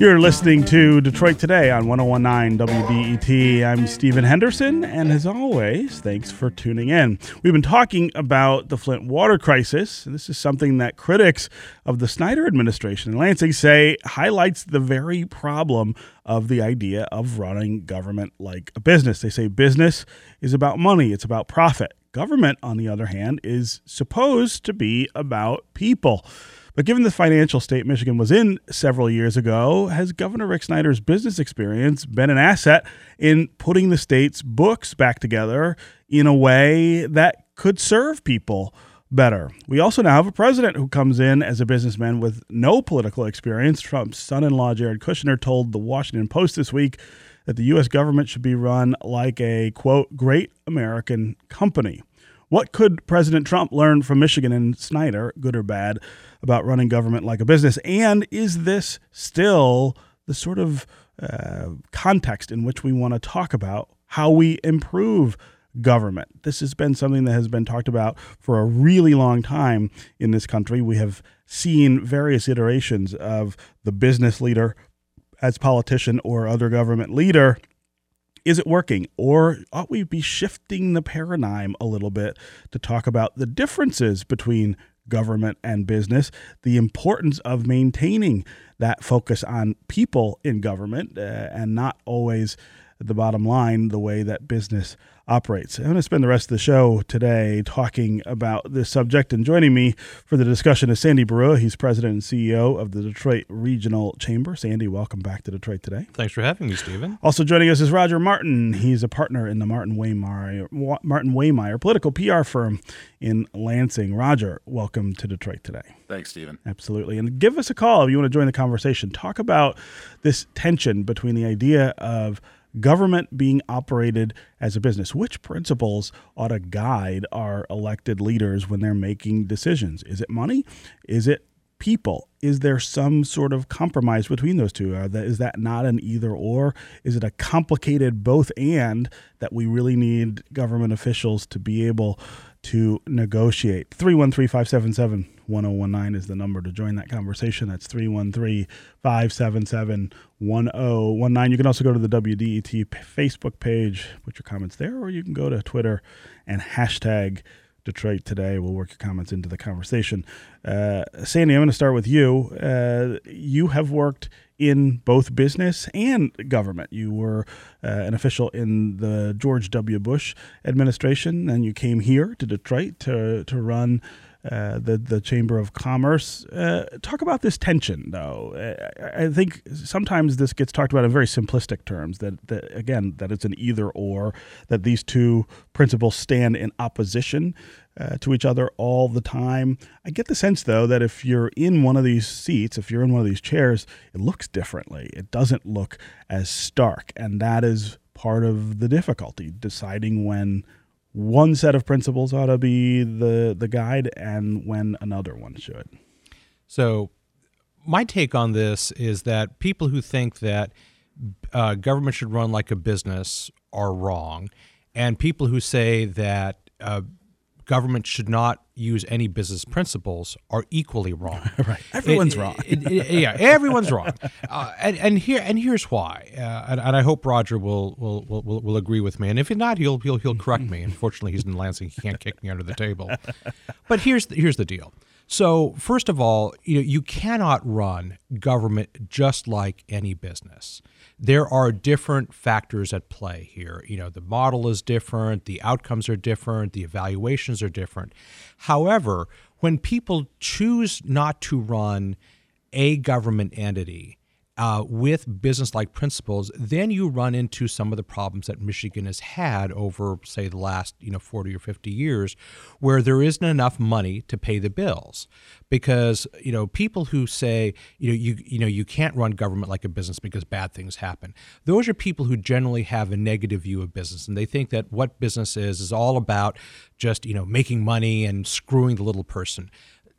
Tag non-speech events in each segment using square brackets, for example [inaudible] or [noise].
You're listening to Detroit Today on 1019 WDET. I'm Stephen Henderson, and as always, thanks for tuning in. We've been talking about the Flint water crisis. This is something that critics of the Snyder administration in Lansing say highlights the very problem of the idea of running government like a business. They say business is about money, it's about profit. Government, on the other hand, is supposed to be about people. But given the financial state Michigan was in several years ago, has Governor Rick Snyder's business experience been an asset in putting the state's books back together in a way that could serve people? better. We also now have a president who comes in as a businessman with no political experience. Trump's son in law, Jared Kushner, told the Washington Post this week that the U.S. government should be run like a, quote, great American company. What could President Trump learn from Michigan and Snyder, good or bad, about running government like a business? And is this still the sort of uh, context in which we want to talk about how we improve government? This has been something that has been talked about for a really long time in this country. We have seen various iterations of the business leader as politician or other government leader is it working? Or ought we be shifting the paradigm a little bit to talk about the differences between government and business, the importance of maintaining that focus on people in government uh, and not always the bottom line the way that business operates. I'm going to spend the rest of the show today talking about this subject. And joining me for the discussion is Sandy Baruah. He's president and CEO of the Detroit Regional Chamber. Sandy, welcome back to Detroit today. Thanks for having me, Stephen. Also joining us is Roger Martin. He's a partner in the Martin Waymire, Martin Waymire political PR firm in Lansing. Roger, welcome to Detroit today. Thanks, Stephen. Absolutely. And give us a call if you want to join the conversation. Talk about this tension between the idea of government being operated as a business. Which principles ought to guide our elected leaders when they're making decisions? Is it money? Is it people? Is there some sort of compromise between those two? Is that not an either or? Is it a complicated both and that we really need government officials to be able to negotiate? 313 577 1019 is the number to join that conversation. That's 313 577 1019. You can also go to the WDET Facebook page, put your comments there, or you can go to Twitter and hashtag Detroit Today. We'll work your comments into the conversation. Uh, Sandy, I'm going to start with you. Uh, you have worked in both business and government. You were uh, an official in the George W. Bush administration, and you came here to Detroit to, to run uh, the the Chamber of Commerce. Uh, talk about this tension, though. Uh, I think sometimes this gets talked about in very simplistic terms. That, that again, that it's an either or. That these two principles stand in opposition uh, to each other all the time. I get the sense, though, that if you're in one of these seats, if you're in one of these chairs, it looks differently. It doesn't look as stark, and that is part of the difficulty deciding when one set of principles ought to be the the guide and when another one should. So my take on this is that people who think that uh, government should run like a business are wrong, and people who say that uh, government should not use any business principles are equally wrong. [laughs] right, everyone's it, wrong. it, it, yeah, everyone's wrong. [laughs] Uh, and, and here and here's why. Uh, and, and, I hope Roger will, will will, will agree with me. And if not, he'll he'll he'll correct me. Unfortunately, he's in Lansing; he can't kick me under the table. But here's the, here's the deal. So first of all, you know, you cannot run government just like any business there are different factors at play here. You know, the model is different, the outcomes are different, the evaluations are different. However, when people choose not to run a government entity, uh, with business like principles, then you run into some of the problems that Michigan has had over, say, the last you know 40 or 50 years, where there isn't enough money to pay the bills. Because you know people who say you know you you know you can't run government like a business because bad things happen. Those are people who generally have a negative view of business, and they think that what business is is all about just you know making money and screwing the little person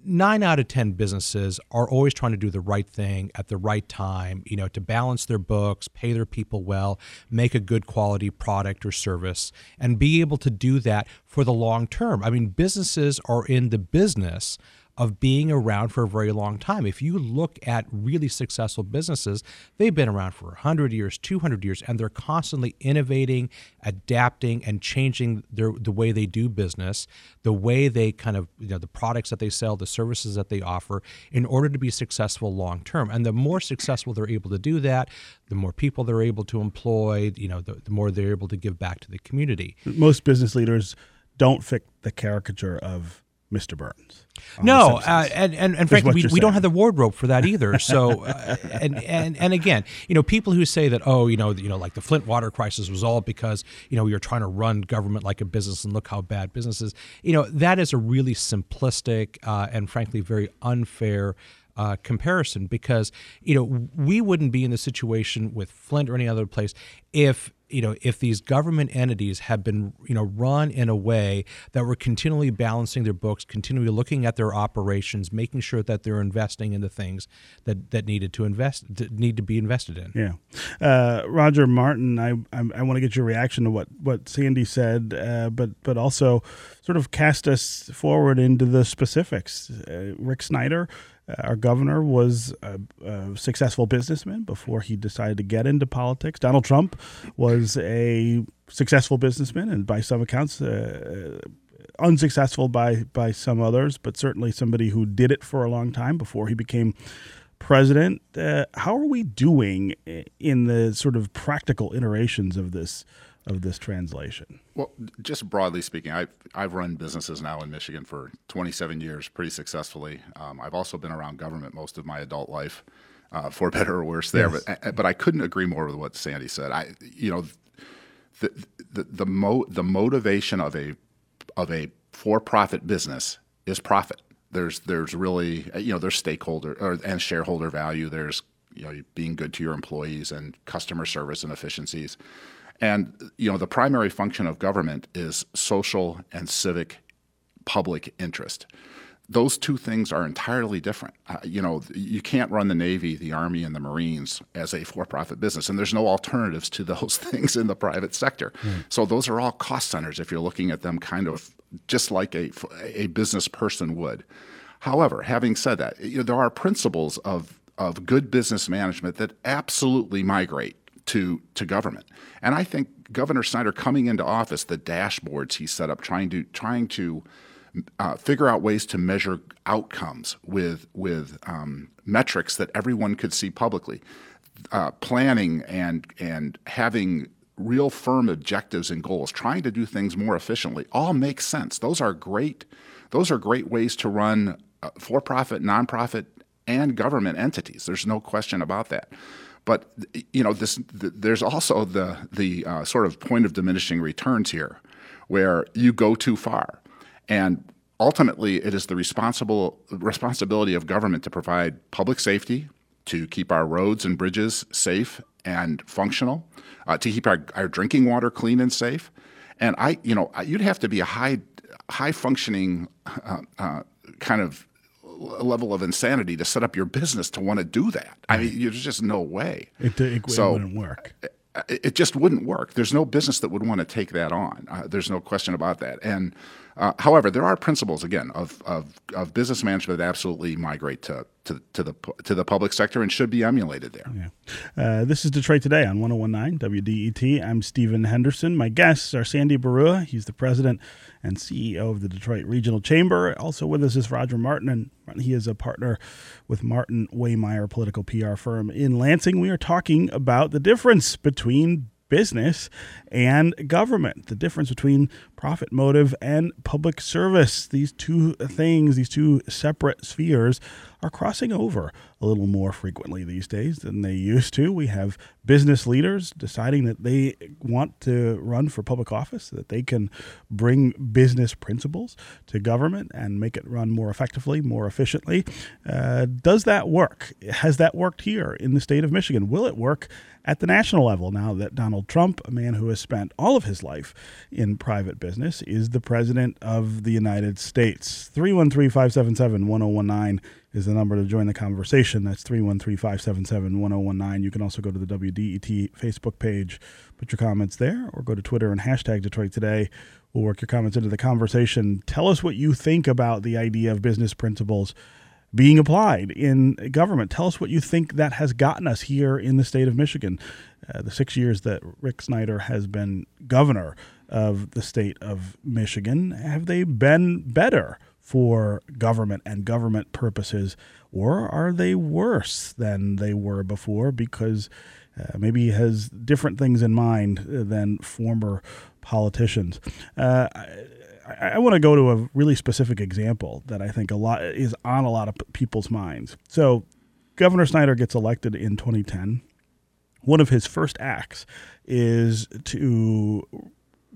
nine out of 10 businesses are always trying to do the right thing at the right time, you know, to balance their books, pay their people well, make a good quality product or service, and be able to do that for the long term. I mean, businesses are in the business of being around for a very long time. If you look at really successful businesses, they've been around for 100 years, 200 years, and they're constantly innovating, adapting, and changing their, the way they do business, the way they kind of, you know, the products that they sell, the services that they offer in order to be successful long term. And the more successful they're able to do that, the more people they're able to employ, you know, the, the more they're able to give back to the community. Most business leaders don't fit the caricature of Mr. Burns. No, uh, and and, and frankly, we, we don't have the wardrobe for that either. [laughs] So, uh, and and and again, you know, people who say that, oh, you know, you know, like the Flint water crisis was all because you know we were trying to run government like a business and look how bad business is. You know, that is a really simplistic uh, and frankly very unfair. Uh, comparison because you know we wouldn't be in the situation with Flint or any other place if you know if these government entities have been you know run in a way that were continually balancing their books continually looking at their operations making sure that they're investing in the things that that needed to invest need to be invested in. Yeah. Uh, roger martin i i, I want to get your reaction to what what sandy said uh, but but also sort of cast us forward into the specifics. Uh, rick snyder our governor was a, a, successful businessman before he decided to get into politics. Donald Trump was a successful businessman, and by some accounts, uh, unsuccessful by by some others, but certainly somebody who did it for a long time before he became president. Uh, how are we doing in the sort of practical iterations of this of this translation? Well, just broadly speaking, I've, I've run businesses now in Michigan for 27 years pretty successfully. Um, I've also been around government most of my adult life, uh, for [laughs] better or worse there. Yes. But, but I couldn't agree more with what Sandy said. I, you know, the, the, the, mo- the motivation of a, of a for-profit business is profit. There's, there's really, you know, there's stakeholder or, and shareholder value. There's, you know, being good to your employees and customer service and efficiencies. And you know, the primary function of government is social and civic public interest. Those two things are entirely different. Uh, you know, you can't run the Navy, the Army, and the Marines as a for-profit business, and there's no alternatives to those [laughs] things in the private sector. Mm. So those are all cost centers if you're looking at them kind of just like a a business person would. However, having said that, you know, there are principles of of good business management that absolutely migrate to to government. And I think Governor Snyder coming into office, the dashboards he set up, trying to trying to uh, figure out ways to measure outcomes with with um, metrics that everyone could see publicly, uh, planning and and having real firm objectives and goals, trying to do things more efficiently, all makes sense. Those are great. Those are great ways to run uh, for-profit, nonprofit, and government entities. There's no question about that. But you know, this the, there's also the the uh, sort of point of diminishing returns here, where you go too far, and ultimately it is the responsible responsibility of government to provide public safety, to keep our roads and bridges safe and functional, uh, to keep our, our drinking water clean and safe. And I, you know, you'd have to be a high high functioning uh, uh, kind of level of insanity to set up your business to want to do that. I mean, there's just no way. It, it, so, wouldn't work. It just wouldn't work. There's no business that would want to take that on. Uh, there's no question about that. And uh, however, there are principles again of, of, of business management that absolutely migrate to, to, to the to the public sector and should be emulated there. Yeah. Uh, this is Detroit Today on 1019 WDET. I'm Stephen Henderson. My guests are Sandy Baruah. He's the president and CEO of the Detroit Regional Chamber. Also with us is Roger Martin, and he is a partner with Martin Waymire, political PR firm in Lansing. We are talking about the difference between business and government, the difference between profit motive and public service. These two things, these two separate spheres, are crossing over a little more frequently these days than they used to. We have business leaders deciding that they want to run for public office, that they can bring business principles to government and make it run more effectively, more efficiently. Uh, does that work? Has that worked here in the state of Michigan? Will it work at the national level now that Donald Trump, a man who has spent all of his life in private business, is the president of the United States? 313 577 1019 is the number to join the conversation. That's 313 577 1019. You can also go to the WDET Facebook page, put your comments there, or go to Twitter and hashtag Detroit Today We'll work your comments into the conversation. Tell us what you think about the idea of business principles being applied in government. Tell us what you think that has gotten us here in the state of Michigan. Uh, the six years that Rick Snyder has been governor of the state of Michigan, have they been better for government and government purposes, or are they worse than they were before because uh, maybe he has different things in mind than former politicians? Uh, I, I want to go to a really specific example that I think a lot is on a lot of people's minds. So, Governor Snyder gets elected in 2010. One of his first acts is to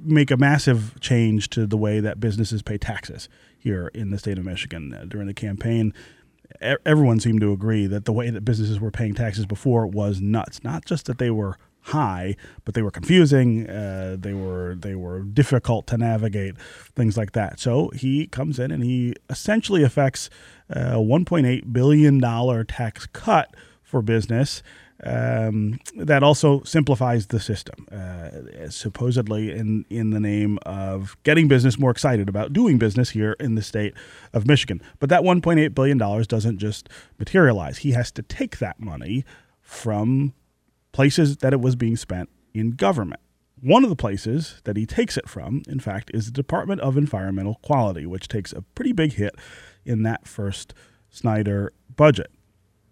make a massive change to the way that businesses pay taxes here in the state of Michigan. Uh, during the campaign, everyone seemed to agree that the way that businesses were paying taxes before was nuts. Not just that they were high, but they were confusing. Uh, they were they were difficult to navigate, things like that. So he comes in and he essentially affects a 1.8 billion dollar tax cut for business. Um, that also simplifies the system, uh, supposedly in in the name of getting business more excited about doing business here in the state of Michigan. But that 1.8 billion dollars doesn't just materialize. He has to take that money from places that it was being spent in government. One of the places that he takes it from, in fact, is the Department of Environmental Quality, which takes a pretty big hit in that first Snyder budget.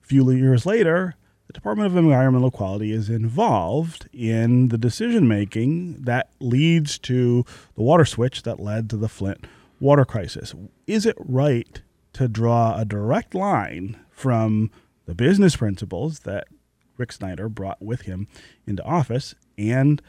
A few years later, the Department of Environmental Quality is involved in the decision making that leads to the water switch that led to the Flint water crisis. Is it right to draw a direct line from the business principles that Rick Snyder brought with him into office, and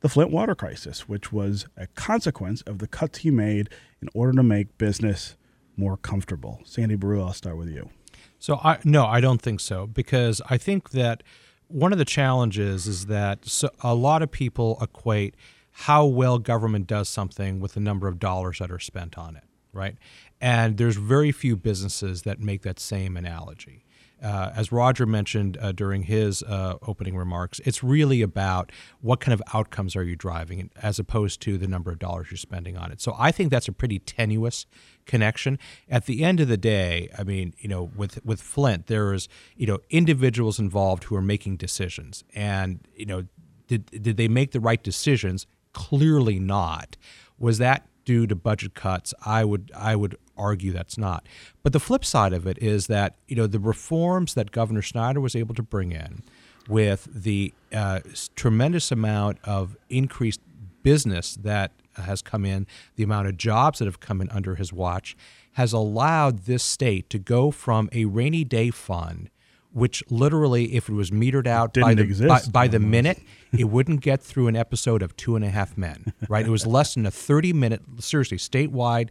the Flint water crisis, which was a consequence of the cuts he made in order to make business more comfortable. Sandy Baru, I'll start with you. So, I, no, I don't think so, because I think that one of the challenges is that so a lot of people equate how well government does something with the number of dollars that are spent on it, right? And there's very few businesses that make that same analogy uh, as Roger mentioned uh, during his uh, opening remarks, it's really about what kind of outcomes are you driving as opposed to the number of dollars you're spending on it. So I think that's a pretty tenuous connection. At the end of the day, I mean, you know, with with Flint, there is you know individuals involved who are making decisions, and you know, did did they make the right decisions? Clearly not. Was that due to budget cuts? I would I would argue that's not. But the flip side of it is that you know the reforms that Governor Snyder was able to bring in, with the uh, tremendous amount of increased business that has come in, the amount of jobs that have come in under his watch, has allowed this state to go from a rainy day fund which literally, if it was metered out by the by, by, the minute, it wouldn't get through an episode of Two and a Half Men. Right? It was less than a thirty-minute, seriously, statewide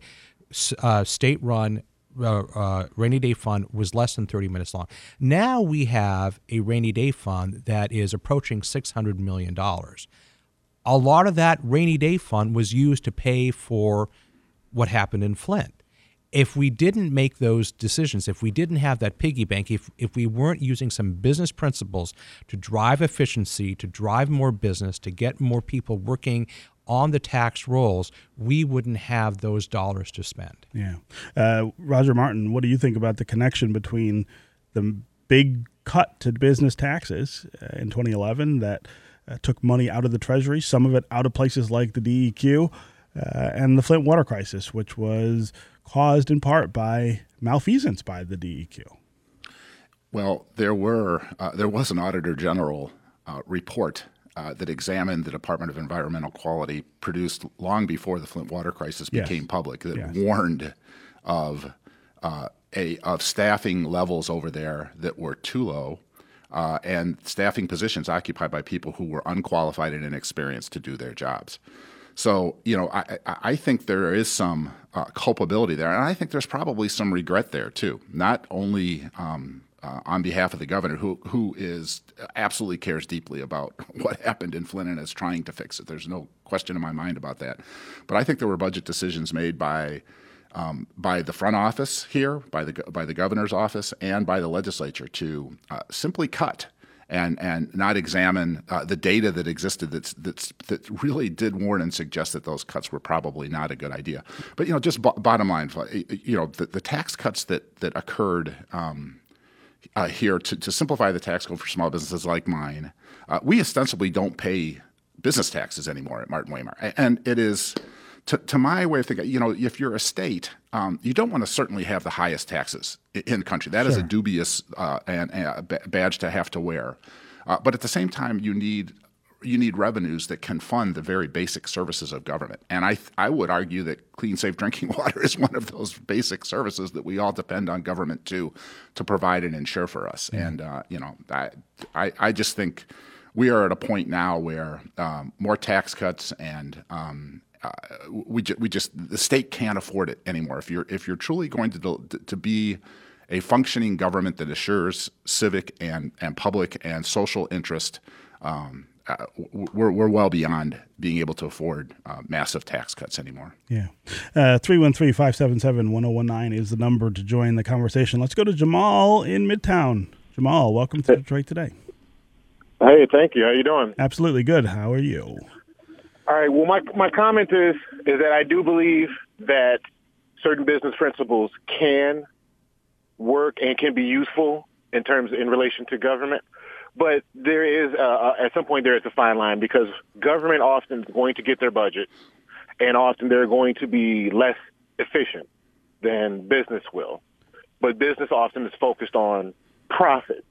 uh, state run uh, uh, rainy day fund was less than 30 minutes long. Now we have a rainy day fund that is approaching $600 million. A lot of that rainy day fund was used to pay for what happened in Flint. If we didn't make those decisions, if we didn't have that piggy bank, if, if we weren't using some business principles to drive efficiency, to drive more business, to get more people working on the tax rolls, we wouldn't have those dollars to spend. Yeah. Uh, Roger Martin, what do you think about the connection between the big cut to business taxes uh, in 2011 that uh, took money out of the Treasury, some of it out of places like the DEQ, and the Flint water crisis, which was caused in part by malfeasance by the DEQ? Well, there were uh, there was an auditor general uh, report uh, that examined the Department of Environmental Quality produced long before the Flint water crisis yes. became public that yes. warned of uh, a of staffing levels over there that were too low. Uh, and staffing positions occupied by people who were unqualified and inexperienced to do their jobs. So, you know, I, I think there is some uh, culpability there, and I think there's probably some regret there too. Not only um, uh, on behalf of the governor, who who is absolutely cares deeply about [laughs] what happened in Flint and is trying to fix it. There's no question in my mind about that. But I think there were budget decisions made by um, by the front office here, by the by the governor's office, and by the legislature to uh, simply cut and and not examine uh, the data that existed that's that's that really did warn and suggest that those cuts were probably not a good idea. But you know, just b- bottom line, you know, the, the tax cuts that that occurred. Um, uh, here to, to simplify the tax code for small businesses like mine, uh, we ostensibly don't pay business taxes anymore at Martin Waymire, and it is to, to my way of thinking, you know, if you're a state, um, you don't want to certainly have the highest taxes in the country. That sure. is a dubious uh, and, and badge to have to wear. Uh, but at the same time, you need you need revenues that can fund the very basic services of government. And I I would argue that clean, safe drinking [laughs] water is one of those basic services that we all depend on government to to provide and ensure for us. Mm. And uh, you know, I, I I just think we are at a point now where um, more tax cuts and um, uh, we, ju- we just the state can't afford it anymore. If you're if you're truly going to to be a functioning government that assures civic and, and public and social interest, um, uh, we're, we're well beyond being able to afford uh, massive tax cuts anymore. Yeah. Uh, 313 577 1019 is the number to join the conversation. Let's go to Jamal in Midtown. Jamal, welcome to Detroit Today. Hey, thank you. How you doing? Absolutely good. How are you? All right. Well, my my comment is is that I do believe that certain business principles can work and can be useful in terms in relation to government. But there is uh, at some point there is a fine line because government often is going to get their budget, and often they're going to be less efficient than business will. But business often is focused on profit.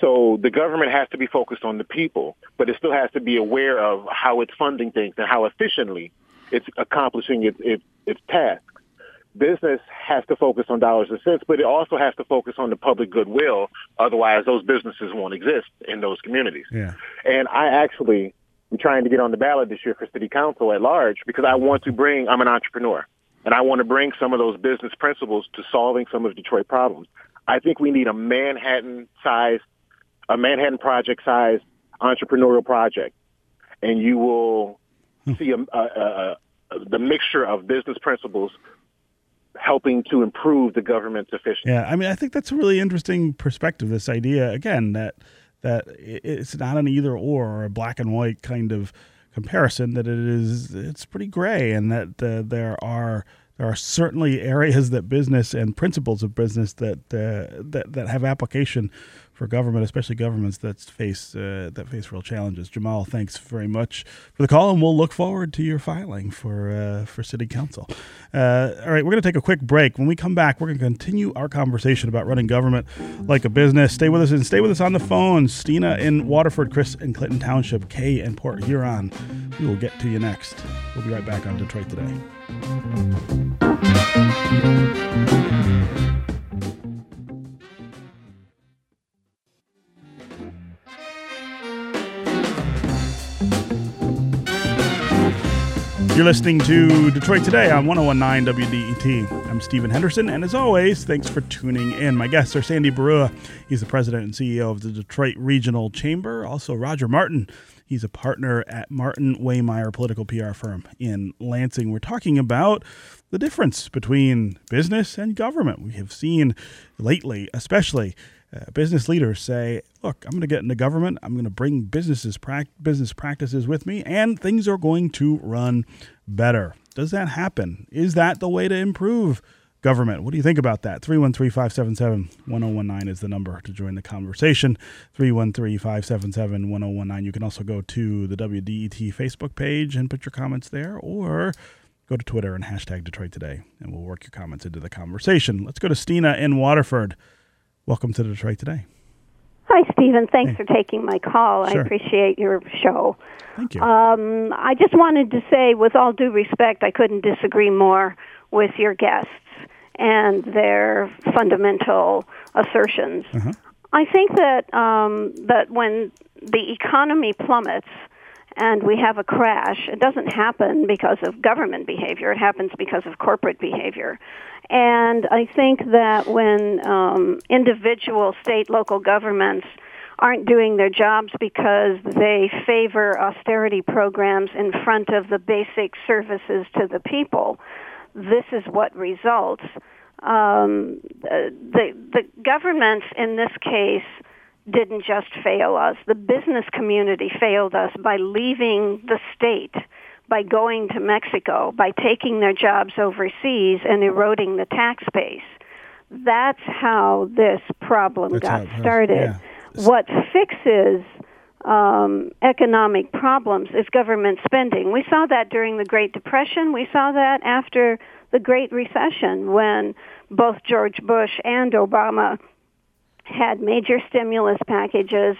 So the government has to be focused on the people, but it still has to be aware of how it's funding things and how efficiently it's accomplishing its, its, its tasks. Business has to focus on dollars and cents, but it also has to focus on the public goodwill. Otherwise, those businesses won't exist in those communities. Yeah. And I actually am trying to get on the ballot this year for city council at large because I want to bring, I'm an entrepreneur, and I want to bring some of those business principles to solving some of Detroit problems. I think we need a Manhattan-sized a Manhattan Project sized entrepreneurial project, and you will hmm. see a, a, a, the mixture of business principles helping to improve the government's efficiency. Yeah, I mean, I think that's a really interesting perspective. This idea again that that it's not an either or or a black and white kind of comparison. That it is it's pretty gray, and that uh, there are there are certainly areas that business and principles of business that uh, that that have application for government, especially governments that face uh, that face real challenges. Jamal, thanks very much for the call, and we'll look forward to your filing for uh, for city council. Uh, all right, we're going to take a quick break. When we come back, we're going to continue our conversation about running government like a business. Stay with us and stay with us on the phone. Stina in Waterford, Chris in Clinton Township, Kay in Port Huron. We will get to you next. We'll be right back on Detroit today. You're listening to Detroit Today on 1019 WDET. I'm Stephen Henderson, and as always, thanks for tuning in. My guests are Sandy Baruah. He's the president and CEO of the Detroit Regional Chamber. Also, Roger Martin. He's a partner at Martin Waymire Political PR Firm in Lansing. We're talking about the difference between business and government. We have seen lately, especially, uh, business leaders say, "Look, I'm going to get into government. I'm going to bring businesses pra- business practices with me, and things are going to run better." Does that happen? Is that the way to improve government? What do you think about that? 313-577-1019 is the number to join the conversation. 313-577-1019. You can also go to the WDET Facebook page and put your comments there, or go to Twitter and hashtag Detroit Today, and we'll work your comments into the conversation. Let's go to Stina in Waterford. Welcome to Detroit Today. Hi, Stephen. Thanks hey. for taking my call. Sure. I appreciate your show. Thank you. Um, I just wanted to say, with all due respect, I couldn't disagree more with your guests and their fundamental assertions. Uh-huh. I think that um, that when the economy plummets and we have a crash, it doesn't happen because of government behavior. It happens because of corporate behavior. And I think that when um, individual state, local governments aren't doing their jobs because they favor austerity programs in front of the basic services to the people, this is what results. Um, the the governments in this case didn't just fail us. The business community failed us by leaving the state, by going to Mexico, by taking their jobs overseas and eroding the tax base. That's how this problem That's got how started. yeah. What fixes um, economic problems is government spending. We saw that during the Great Depression. We saw that after the Great Recession when both George Bush and Obama had major stimulus packages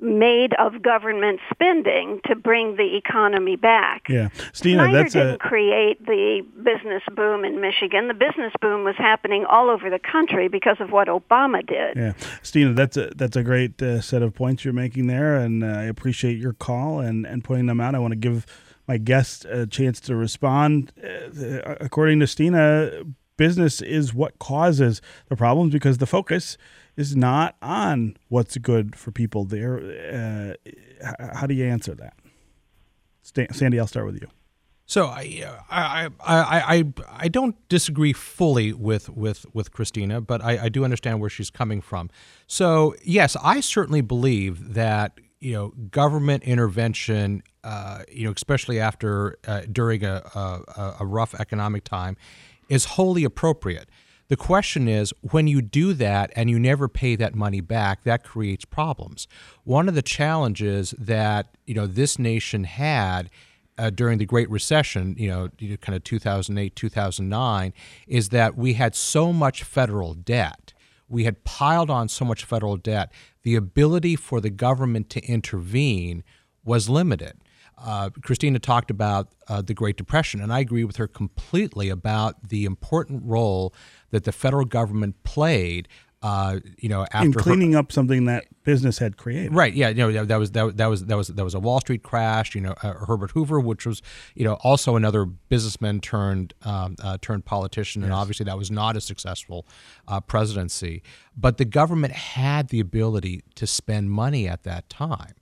made of government spending to bring the economy back. Yeah, Stina, Snyder that's didn't a create the business boom in Michigan. The business boom was happening all over the country because of what Obama did. yeah, Stina, that's a that's a great uh, set of points you're making there, and uh, I appreciate your call and and pointing them out. I want to give my guest a chance to respond. Uh, according to Stina, business is what causes the problems because the focus is not on what's good for people. There, uh, how do you answer that? Sandy, I'll start with you. So I, I, I, I, I, I don't disagree fully with, with, with Christina, but I, I do understand where she's coming from. So yes, I certainly believe that you know government intervention, uh, you know, especially after uh, during a, a, a rough economic time, is wholly appropriate. The question is when you do that and you never pay that money back, that creates problems. One of the challenges that you know this nation had uh, during the Great Recession, you know, kind of 2008, 2009, is that we had so much federal debt. We had piled on so much federal debt. The ability for the government to intervene was limited. Uh, Christina talked about uh, the Great Depression, and I agree with her completely about the important role that the federal government played. Uh, you know, after In her- cleaning up something that business had created. Right. Yeah. You know that- that was that, that was that was that was a Wall Street crash. You know, uh, Herbert Hoover, which was you know also another businessman turned um, uh, turned politician, and obviously that was not a successful uh, presidency. But the government had the ability to spend money at that time.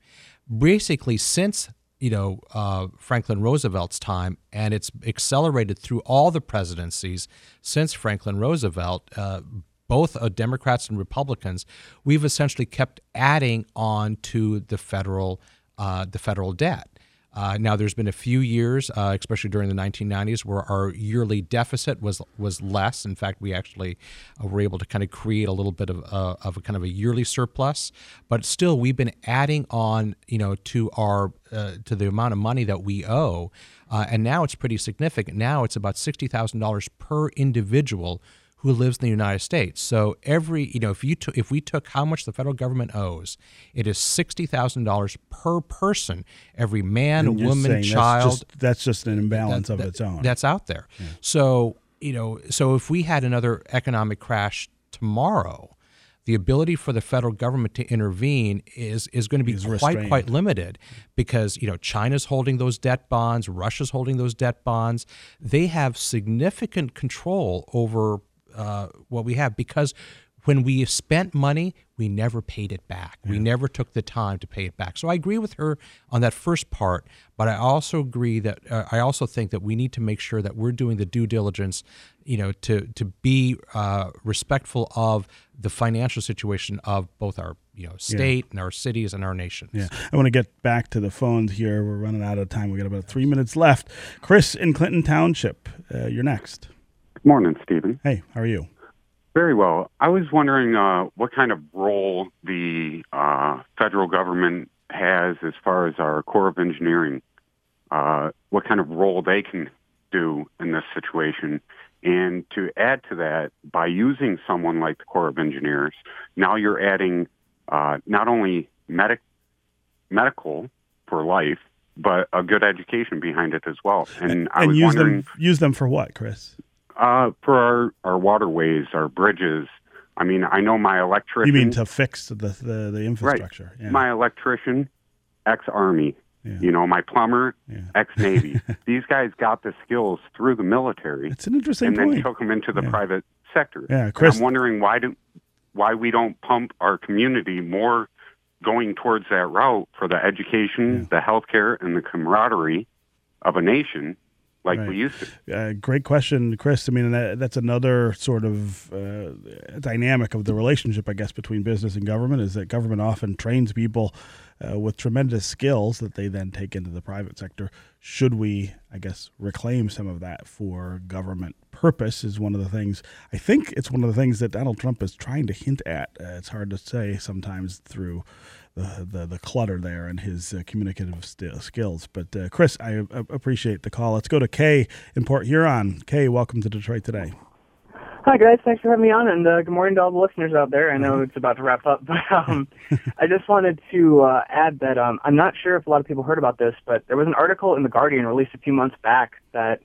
Basically, since you know uh, Franklin Roosevelt's time, and it's accelerated through all the presidencies since Franklin Roosevelt. Uh, both uh, Democrats and Republicans, we've essentially kept adding on to the federal uh, the federal debt. Uh, now, there's been a few years, uh, especially during the 1990s, where our yearly deficit was was less. In fact, we actually uh, were able to kind of create a little bit of, uh, of a kind of a yearly surplus. But still, we've been adding on, you know, to our uh, to the amount of money that we owe, and now it's pretty significant. Now it's about sixty thousand dollars per individual who lives in the United States. So every, you know, if you took, if we took how much the federal government owes, it is sixty thousand dollars per person. Every man, woman, saying child. That's just, that's just an imbalance that- of that- its own. That's out there. So you know, so if we had another economic crash tomorrow, the ability for the federal government to intervene is is going to be quite restrained. quite limited because you know China's holding those debt bonds, Russia's holding those debt bonds. They have significant control over uh, what we have because when we spent money, we never paid it back. We never took the time to pay it back. So I agree with her on that first part, but I also agree that uh, I also think that we need to make sure that we're doing the due diligence, you know, to to be uh, respectful of the financial situation of both our you know state and our cities and our nation. Yeah, I want to get back to the phones here. We're running out of time. We got about three minutes left. Chris in Clinton Township, uh, you're next. Good morning, Stephen. Hey, how are you? Very well. I was wondering uh, what kind of role the uh, federal government has as far as our Corps of Engineering, uh, what kind of role they can do in this situation. And to add to that, by using someone like the Corps of Engineers, now you're adding uh, not only medic- medical for life, but a good education behind it as well. And I was use wondering. them use them for what, Chris? Uh, for our, our waterways, our bridges. I mean, I know my electrician. You mean to fix the the, the infrastructure? right? Yeah. My electrician, ex Army. Yeah. You know, my plumber, Yeah. ex Navy. [laughs] These guys got the skills through the military, it's an interesting and then point. took them into the private sector. Yeah, And Chris- I'm wondering why do why we don't pump our community more going towards that route for the education, the healthcare, and the camaraderie of a nation like Right. we used to. Uh, great question, Chris. I mean, that, that's another sort of uh, dynamic of the relationship, I guess, between business and government is that government often trains people uh, with tremendous skills that they then take into the private sector. Should we, I guess, reclaim some of that for government purpose? Is one of the things. I think it's one of the things that Donald Trump is trying to hint at. Uh, it's hard to say sometimes through the, the, the clutter there and his uh, communicative st- skills. But uh, Chris, I appreciate the call. Let's go to Kay in Port Huron. Kay, welcome to Detroit today. Hi guys, thanks for having me on, and uh, good morning to all the listeners out there. I know [laughs] it's about to wrap up, [laughs] but um, I just wanted to uh, add that um, I'm not sure if a lot of people heard about this, but there was an article in the Guardian released a few months back that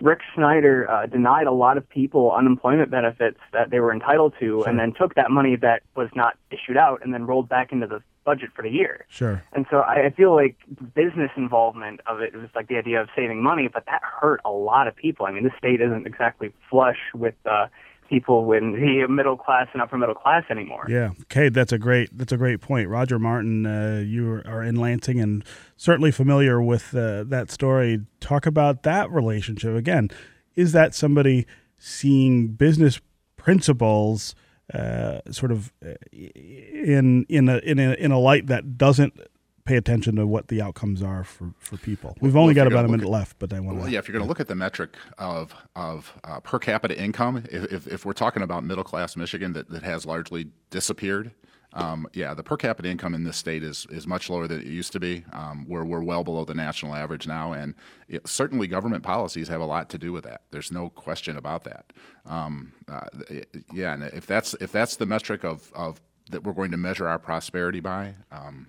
Rick Snyder uh, denied a lot of people unemployment benefits that they were entitled to, and then took that money that was not issued out and then rolled back into the budget for the year. Sure. And so I I feel like business involvement of it was like the idea of saving money, but that hurt a lot of people. I mean, the state isn't exactly flush with uh, people in the middle class and upper middle class anymore. Yeah, Kay, that's a great that's a great point. Roger Martin, uh, you are in Lansing and certainly familiar with uh, that story. Talk about that relationship again. Is that somebody seeing business principles uh, sort of uh, in in a, in a in a light that doesn't pay attention to what the outcomes are for, for people? We've Well, only got about a minute at- left, but I want Well, to. yeah, if you're going to look at the metric of of uh, per capita income, if, if, if we're talking about middle class Michigan that, that has largely disappeared, um, yeah, the per capita income in this state is is much lower than it used to be. Um, we're we're well below the national average now, and it, certainly government policies have a lot to do with that. There's no question about that. Um, uh, it- yeah, and if that's if that's the metric of of that we're going to measure our prosperity by. Um,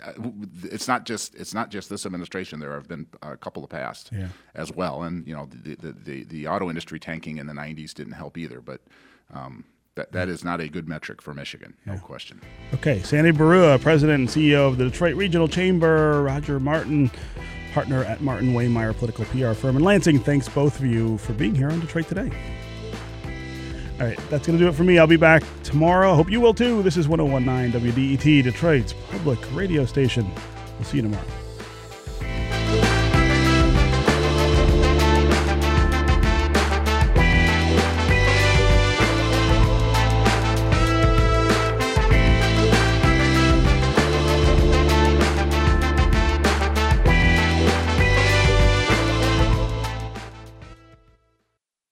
uh, it's not just it's not just this administration. There have been a couple of past Yeah. as well, and you know the, the the the auto industry tanking in the '90s didn't help either. But um, that that mm. is not a good metric for Michigan, no question. Okay, Sandy Baruah, President and CEO of the Detroit Regional Chamber, Roger Martin, partner at Martin Waymire Political PR Firm in Lansing. Thanks both of you for being here on Detroit Today. All right, that's going to do it for me. I'll be back tomorrow. Hope you will too. This is 1019 WDET, Detroit's public radio station. We'll see you tomorrow.